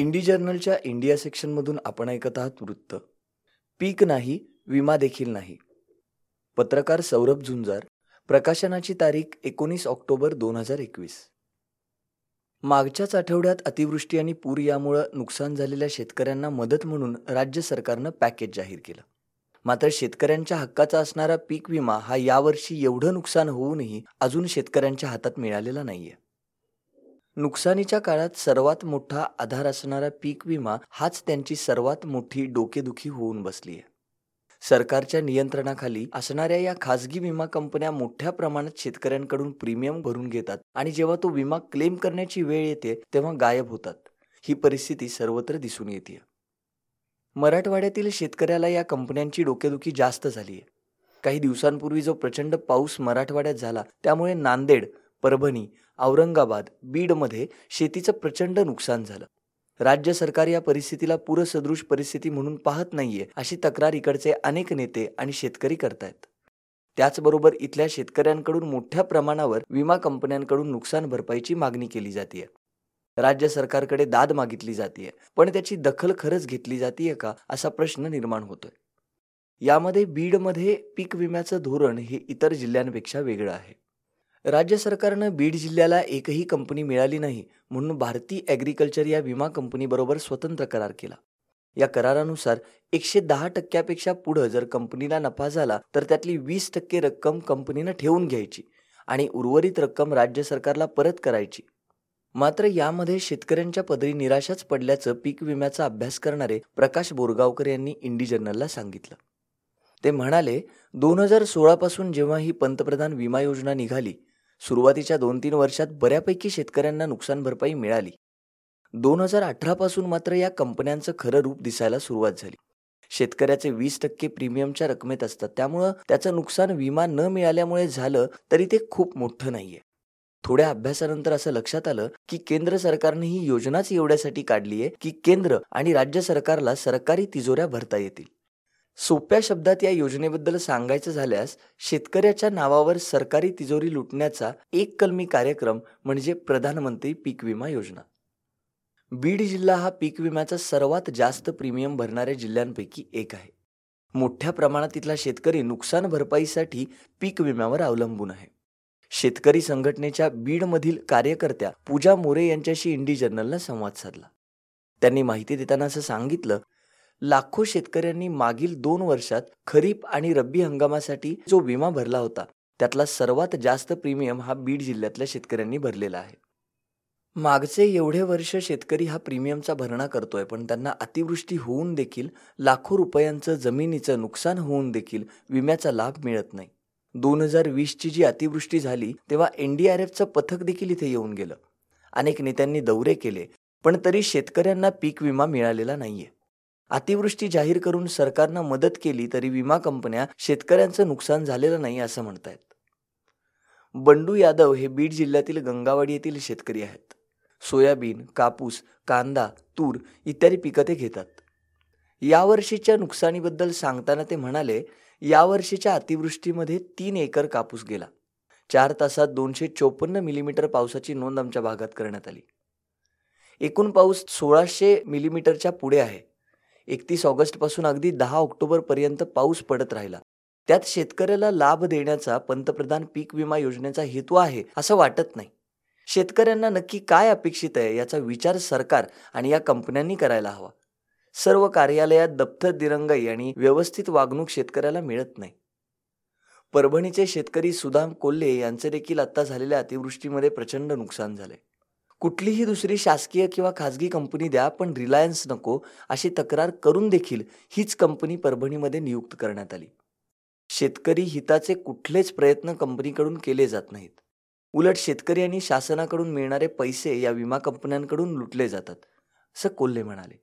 Indi जर्नलच्या India सेक्शनमधून आपण ऐकत आहात वृत्त. पीक नाही विमा देखील नाही. पत्रकार सौरभ झुंजार प्रकाशनाची तारीख एकोणीस ऑक्टोबर दोन हजार एकवीस. मागच्याच आठवड्यात अतिवृष्टी आणि पूर यामुळं नुकसान झालेल्या शेतकऱ्यांना मदत म्हणून राज्य सरकारनं पॅकेज जाहीर केलं. मात्र शेतकऱ्यांच्या हक्काचा असणारा पीक विमा हा यावर्षी एवढं नुकसान होऊनही अजून शेतकऱ्यांच्या हातात मिळालेला नाहीये. नुकसानीच्या काळात सर्वात मोठा आधार असणारा पीक विमा हाच त्यांची सर्वात मोठी डोकेदुखी होऊन बसली आहे. सरकारच्या नियंत्रणाखाली असणाऱ्या या खासगी विमा कंपन्या मोठ्या प्रमाणात शेतकऱ्यांकडून प्रीमियम भरून घेतात आणि जेव्हा तो विमा क्लेम करण्याची वेळ येते तेव्हा गायब होतात. ही परिस्थिती सर्वत्र दिसून येते. मराठवाड्यातील शेतकऱ्याला या कंपन्यांची डोकेदुखी जास्त झाली आहे. काही दिवसांपूर्वी जो प्रचंड पाऊस मराठवाड्यात झाला त्यामुळे नांदेड परभणी औरंगाबाद बीडमध्ये शेतीचं प्रचंड नुकसान झालं. राज्य सरकार या परिस्थितीला पूरसदृश परिस्थिती म्हणून पाहत नाहीये अशी तक्रार इकडचे अनेक नेते आणि शेतकरी करतायत. त्याचबरोबर इथल्या शेतकऱ्यांकडून मोठ्या प्रमाणावर विमा कंपन्यांकडून नुकसान भरपाईची मागणी केली जाते राज्य सरकारकडे दाद मागितली जाते पण त्याची दखल खरंच घेतली जाते का असा प्रश्न निर्माण होतोय. यामध्ये बीडमध्ये पीक विम्याचं धोरण हे इतर जिल्ह्यांपेक्षा वेगळं आहे. राज्य सरकारनं बीड जिल्ह्याला एकही कंपनी मिळाली नाही म्हणून भारती ॲग्रिकल्चर या विमा कंपनीबरोबर स्वतंत्र करार केला. या करारानुसार एकशे दहा टक्क्यापेक्षा पुढं जर कंपनीला नफा झाला तर त्यातली वीस टक्के रक्कम कंपनीनं ठेवून घ्यायची आणि उर्वरित रक्कम राज्य सरकारला परत करायची. मात्र यामध्ये शेतकऱ्यांच्या पदरी निराशाच पडल्याचं पीक विम्याचा अभ्यास करणारे प्रकाश बोरगावकर यांनी इंडी जर्नलला सांगितलं. ते म्हणाले दोन हजार सोळापासून जेव्हा ही पंतप्रधान विमा योजना निघाली सुरुवातीच्या दोन तीन वर्षात बऱ्यापैकी शेतकऱ्यांना नुकसान भरपाई मिळाली. दोन हजार अठरापासून मात्र या कंपन्यांचं खरं रूप दिसायला सुरुवात झाली. शेतकऱ्याचे वीस टक्के प्रीमियमच्या रकमेत असतात. त्यामुळं त्याचं नुकसान विमा न मिळाल्यामुळे झालं तरी ते खूप मोठं नाहीये. थोड्या अभ्यासानंतर असं लक्षात आलं की केंद्र सरकारने ही योजनाच एवढ्यासाठी काढली आहे की केंद्र आणि राज्य सरकारला सरकारी तिजोऱ्या भरता येतील. सोप्या शब्दात या योजनेबद्दल सांगायचं झाल्यास शेतकऱ्याच्या नावावर सरकारी तिजोरी लुटण्याचा एक कलमी कार्यक्रम म्हणजे प्रधानमंत्री पीक विमा योजना. बीड जिल्हा हा पीक विम्याचा सर्वात जास्त प्रीमियम भरणाऱ्या जिल्ह्यांपैकी एक आहे. मोठ्या प्रमाणात तिथला शेतकरी नुकसान भरपाईसाठी पीक विम्यावर अवलंबून आहे. शेतकरी संघटनेच्या बीडमधील कार्यकर्त्या पूजा मोरे यांच्याशी इंडी जर्नलनं संवाद साधला. त्यांनी माहिती देताना असं सांगितलं लाखो शेतकऱ्यांनी मागील दोन वर्षात खरीप आणि रब्बी हंगामासाठी जो विमा भरला होता त्यातला सर्वात जास्त प्रीमियम हा बीड जिल्ह्यातल्या शेतकऱ्यांनी भरलेला आहे. मागचे एवढे वर्ष शेतकरी हा प्रीमियमचा भरणा करतोय पण त्यांना अतिवृष्टी होऊन देखील लाखो रुपयांचं जमिनीचं नुकसान होऊन देखील विम्याचा लाभ मिळत नाही. दोन हजार वीसची जी अतिवृष्टी झाली तेव्हा एन डी आर एफचं पथक देखील इथे येऊन गेलं. अनेक नेत्यांनी दौरे केले पण तरी शेतकऱ्यांना पीक विमा मिळालेला नाहीये. अतिवृष्टी जाहीर करून सरकारनं मदत केली तरी विमा कंपन्या शेतकऱ्यांचं नुकसान झालेलं नाही असं म्हणतायत. बंडू यादव हे बीड जिल्ह्यातील गंगावाडी येथील शेतकरी आहेत. सोयाबीन कापूस कांदा तूर इत्यादी पिकं ते घेतात. यावर्षीच्या नुकसानीबद्दल सांगताना ते म्हणाले यावर्षीच्या अतिवृष्टीमध्ये तीन एकर कापूस गेला. चार तासात दोनशे चोपन्न मिलीमीटर पावसाची नोंद आमच्या भागात करण्यात आली. एकूण पाऊस सोळाशे मिलीमीटरच्या पुढे आहे. एकतीस ऑगस्टपासून अगदी दहा ऑक्टोबरपर्यंत पाऊस पडत राहिला. त्यात शेतकऱ्याला लाभ देण्याचा पंतप्रधान पीक विमा योजनेचा हेतू आहे असं वाटत नाही. शेतकऱ्यांना नक्की काय अपेक्षित आहे याचा विचार सरकार आणि या कंपन्यांनी करायला हवा. सर्व कार्यालयात दप्तर दिरंगाई आणि व्यवस्थित वागणूक शेतकऱ्याला मिळत नाही. परभणीचे शेतकरी सुदाम कोल्हे यांचे देखील आत्ता झालेल्या अतिवृष्टीमध्ये प्रचंड नुकसान झाले कुठलीही दुसरी शासकीय किंवा खाजगी कंपनी द्या पण रिलायन्स नको अशी तक्रार करून देखील हीच कंपनी परभणीमध्ये नियुक्त करण्यात आली. शेतकरी हिताचे कुठलेच प्रयत्न कंपनीकडून केले जात नाहीत. उलट शेतकरी आणि शासनाकडून मिळणारे पैसे या विमा कंपन्यांकडून लुटले जातात असं कोल्हे म्हणाले.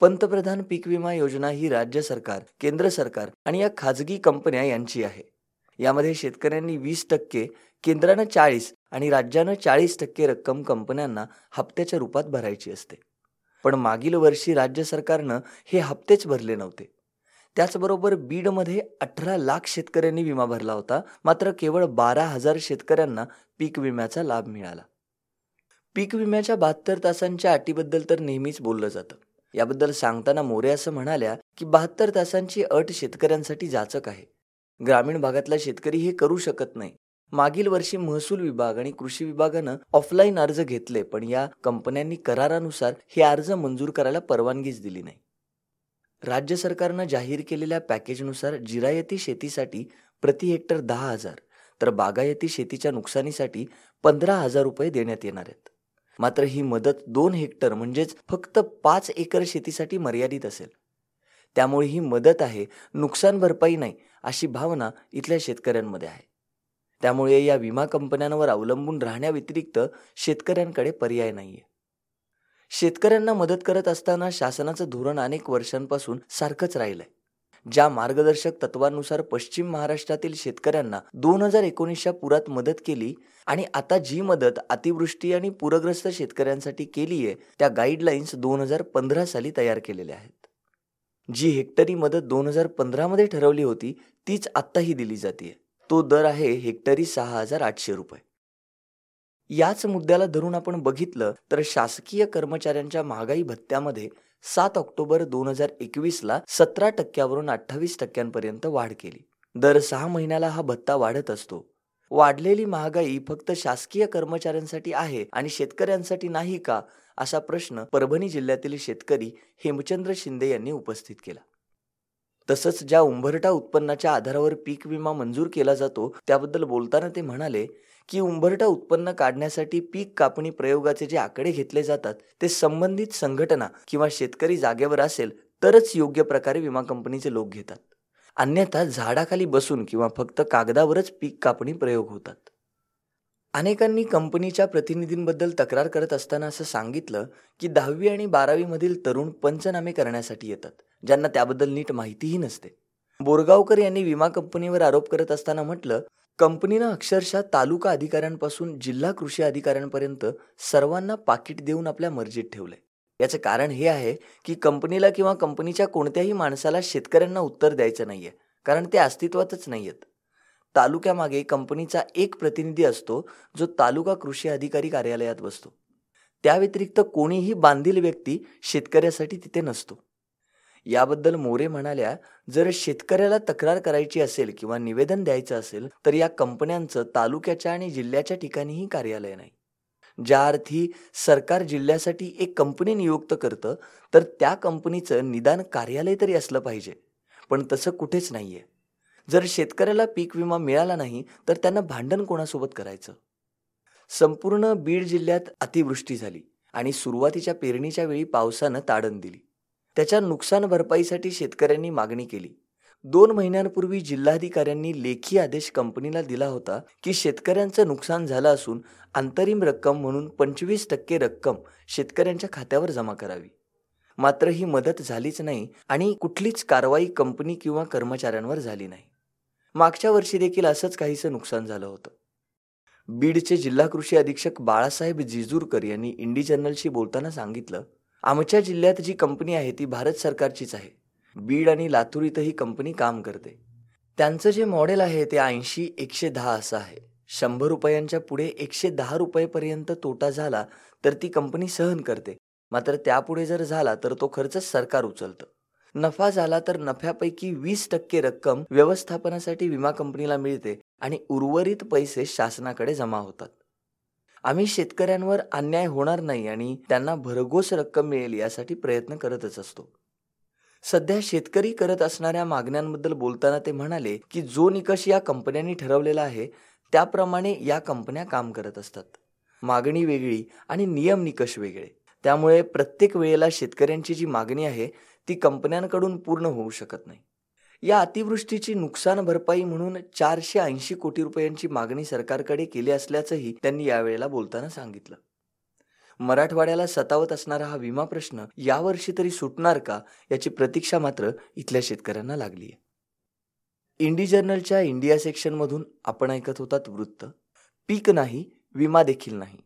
पंतप्रधान पीक विमा योजना ही राज्य सरकार केंद्र सरकार आणि या खाजगी कंपन्या यांची आहे. यामध्ये शेतकऱ्यांनी वीस टक्के केंद्रानं चाळीस आणि राज्यानं चाळीस टक्के रक्कम कंपन्यांना हप्त्याच्या रूपात भरायची असते. पण मागील वर्षी राज्य सरकारनं हे हप्तेच भरले नव्हते. त्याचबरोबर बीडमध्ये अठरा लाख शेतकऱ्यांनी विमा भरला होता मात्र केवळ बारा हजार शेतकऱ्यांना पीक विम्याचा लाभ मिळाला. पीक विम्याच्या बहात्तर तासांच्या अटीबद्दल तर नेहमीच बोललं जातं. याबद्दल सांगताना मोरे असं म्हणाल्या की बहात्तर तासांची अट शेतकऱ्यांसाठी जाचक आहे. ग्रामीण भागातला शेतकरी हे करू शकत नाही. मागील वर्षी महसूल विभाग आणि कृषी विभागानं ऑफलाईन अर्ज घेतले पण या कंपन्यांनी करारानुसार हे अर्ज मंजूर करायला परवानगीच दिली नाही. राज्य सरकारनं जाहीर केलेल्या पॅकेजनुसार जिरायती शेतीसाठी प्रति हेक्टर दहा हजार तर बागायती शेतीच्या नुकसानीसाठी पंधरा हजार रुपये देण्यात येणार आहेत. मात्र ही मदत दोन हेक्टर म्हणजेच फक्त पाच एकर शेतीसाठी मर्यादित असेल. त्यामुळे ही मदत आहे नुकसान भरपाई नाही अशी भावना इथल्या शेतकऱ्यांमध्ये आहे. त्यामुळे या विमा कंपन्यांवर अवलंबून राहण्याव्यतिरिक्त शेतकऱ्यांकडे पर्याय नाहीये. शेतकऱ्यांना मदत करत असताना शासनाचं धोरण अनेक वर्षांपासून सारखंच राहिलंय. ज्या मार्गदर्शक तत्वांनुसार पश्चिम महाराष्ट्रातील शेतकऱ्यांना दोन हजार एकोणीसच्या पुरात मदत केली आणि आता जी मदत अतिवृष्टी आणि पूरग्रस्त शेतकऱ्यांसाठी केली आहे त्या गाईडलाईन्स दोन हजार पंधरा साली तयार केलेल्या आहेत. जी हेक्टरी मदत दोन हजार पंधरामध्ये ठरवली होती तीच आत्ताही दिली जाते तो दर आहे हेक्टरी सहा हजार आठशे रुपये. याच मुद्द्याला धरून आपण बघितलं तर शासकीय कर्मचाऱ्यांच्या महागाई भत्त्यामध्ये सात ऑक्टोबर दोन हजार एकवीसला सतरा टक्क्यावरून अठ्ठावीस टक्क्यांपर्यंत वाढ केली. दर सहा महिन्याला हा भत्ता वाढत असतो. वाढलेली महागाई फक्त शासकीय कर्मचाऱ्यांसाठी आहे आणि शेतकऱ्यांसाठी नाही का? असा प्रश्न परभणी जिल्ह्यातील शेतकरी हेमचंद्र शिंदे यांनी उपस्थित केला. तसंच ज्या उंबरटा उत्पन्नाच्या आधारावर पीक विमा मंजूर केला जातो त्याबद्दल बोलताना ते म्हणाले की उंबरटा उत्पन्न काढण्यासाठी पीक कापणी प्रयोगाचे जे आकडे घेतले जातात ते संबंधित संघटना किंवा शेतकरी जागेवर असेल तरच योग्य प्रकारे विमा कंपनीचे लोक घेतात. अन्यथा झाडाखाली बसून किंवा फक्त कागदावरच पीक कापणी प्रयोग होतात. अनेकांनी कंपनीच्या प्रतिनिधींबद्दल तक्रार करत असताना असं सांगितलं की दहावी आणि बारावीमधील तरुण पंचनामे करण्यासाठी येतात ज्यांना त्याबद्दल नीट माहितीही नसते. बोरगावकर यांनी विमा कंपनीवर आरोप करत असताना म्हटलं कंपनीनं अक्षरशः तालुका अधिकाऱ्यांपासून जिल्हा कृषी अधिकाऱ्यांपर्यंत सर्वांना पाकिट देऊन आपल्या मर्जीत ठेवलंय. याचं कारण हे आहे की कंपनीला किंवा कंपनीच्या कोणत्याही माणसाला शेतकऱ्यांना उत्तर द्यायचं नाहीये कारण ते अस्तित्वातच नाही आहेत तालुक्यामागे कंपनीचा एक प्रतिनिधी असतो जो तालुका कृषी अधिकारी कार्यालयात बसतो. त्या व्यतिरिक्त कोणीही बांधील व्यक्ती शेतकऱ्यासाठी तिथे नसतो. याबद्दल मोरे म्हणाल्या जर शेतकऱ्याला तक्रार करायची असेल किंवा निवेदन द्यायचं असेल तर या कंपन्यांचं तालुक्याच्या आणि जिल्ह्याच्या ठिकाणीही कार्यालय नाही. ज्या अर्थी सरकार जिल्ह्यासाठी एक कंपनी नियुक्त करतं तर त्या कंपनीचं निदान कार्यालय तरी असलं पाहिजे. पण तसं कुठेच नाही आहे जर शेतकऱ्याला पीक विमा मिळाला नाही तर त्यांना भांडण कोणासोबत करायचं? संपूर्ण बीड जिल्ह्यात अतिवृष्टी झाली आणि सुरुवातीच्या पेरणीच्या वेळी पावसानं ताडण दिली. त्याच्या नुकसान भरपाईसाठी शेतकऱ्यांनी मागणी केली. दोन महिन्यांपूर्वी जिल्हाधिकाऱ्यांनी लेखी आदेश कंपनीला दिला होता की शेतकऱ्यांचं नुकसान झालं असून अंतरिम रक्कम म्हणून पंचवीस टक्के रक्कम शेतकऱ्यांच्या खात्यावर जमा करावी. मात्र ही मदत झालीच नाही आणि कुठलीच कारवाई कंपनी किंवा कर्मचाऱ्यांवर झाली नाही. मागच्या वर्षी देखील असंच काहीसं नुकसान झालं होतं. बीडचे जिल्हा कृषी अधीक्षक बाळासाहेब जिजूरकर यांनी इंडी जर्नलशी बोलताना सांगितलं आमच्या जिल्ह्यात जी कंपनी आहे ती भारत सरकारचीच आहे. बीड आणि लातूर इथं ही कंपनी काम करते. त्यांचं जे मॉडेल आहे ते ऐंशी एकशे दहा असं आहे. शंभर रुपयांच्या पुढे एकशे दहा रुपयेपर्यंत तोटा झाला तर ती कंपनी सहन करते. मात्र त्यापुढे जर झाला तर तो खर्च सरकार उचलतं. नफा झाला तर नफ्यापैकी वीस टक्के रक्कम व्यवस्थापनासाठी विमा कंपनीला मिळते आणि उर्वरित पैसे शासनाकडे जमा होतात. आम्ही शेतकऱ्यांवर अन्याय होणार नाही आणि त्यांना भरघोस रक्कम मिळेल यासाठी प्रयत्न करतच असतो. सध्या शेतकरी करत असणाऱ्या मागण्यांबद्दल बोलताना ते म्हणाले की जो निकष या कंपन्यांनी ठरवलेला आहे त्याप्रमाणे या कंपन्या काम करत असतात. मागणी वेगळी आणि नियम निकष वेगळे. त्यामुळे प्रत्येक वेळेला शेतकऱ्यांची जी मागणी आहे ती कंपन्यांकडून पूर्ण होऊ शकत नाही. या अतिवृष्टीची नुकसान भरपाई म्हणून चारशे ऐंशी कोटी रुपयांची मागणी सरकारकडे केली असल्याचंही त्यांनी यावेळेला बोलताना सांगितलं. मराठवाड्याला सतावत असणारा हा विमा प्रश्न यावर्षी तरी सुटणार का याची प्रतीक्षा मात्र इथल्या शेतकऱ्यांना लागली आहे. इंडी जर्नलच्या इंडिया सेक्शनमधून आपण ऐकत होतात वृत्त. पीक नाही विमा देखील नाही.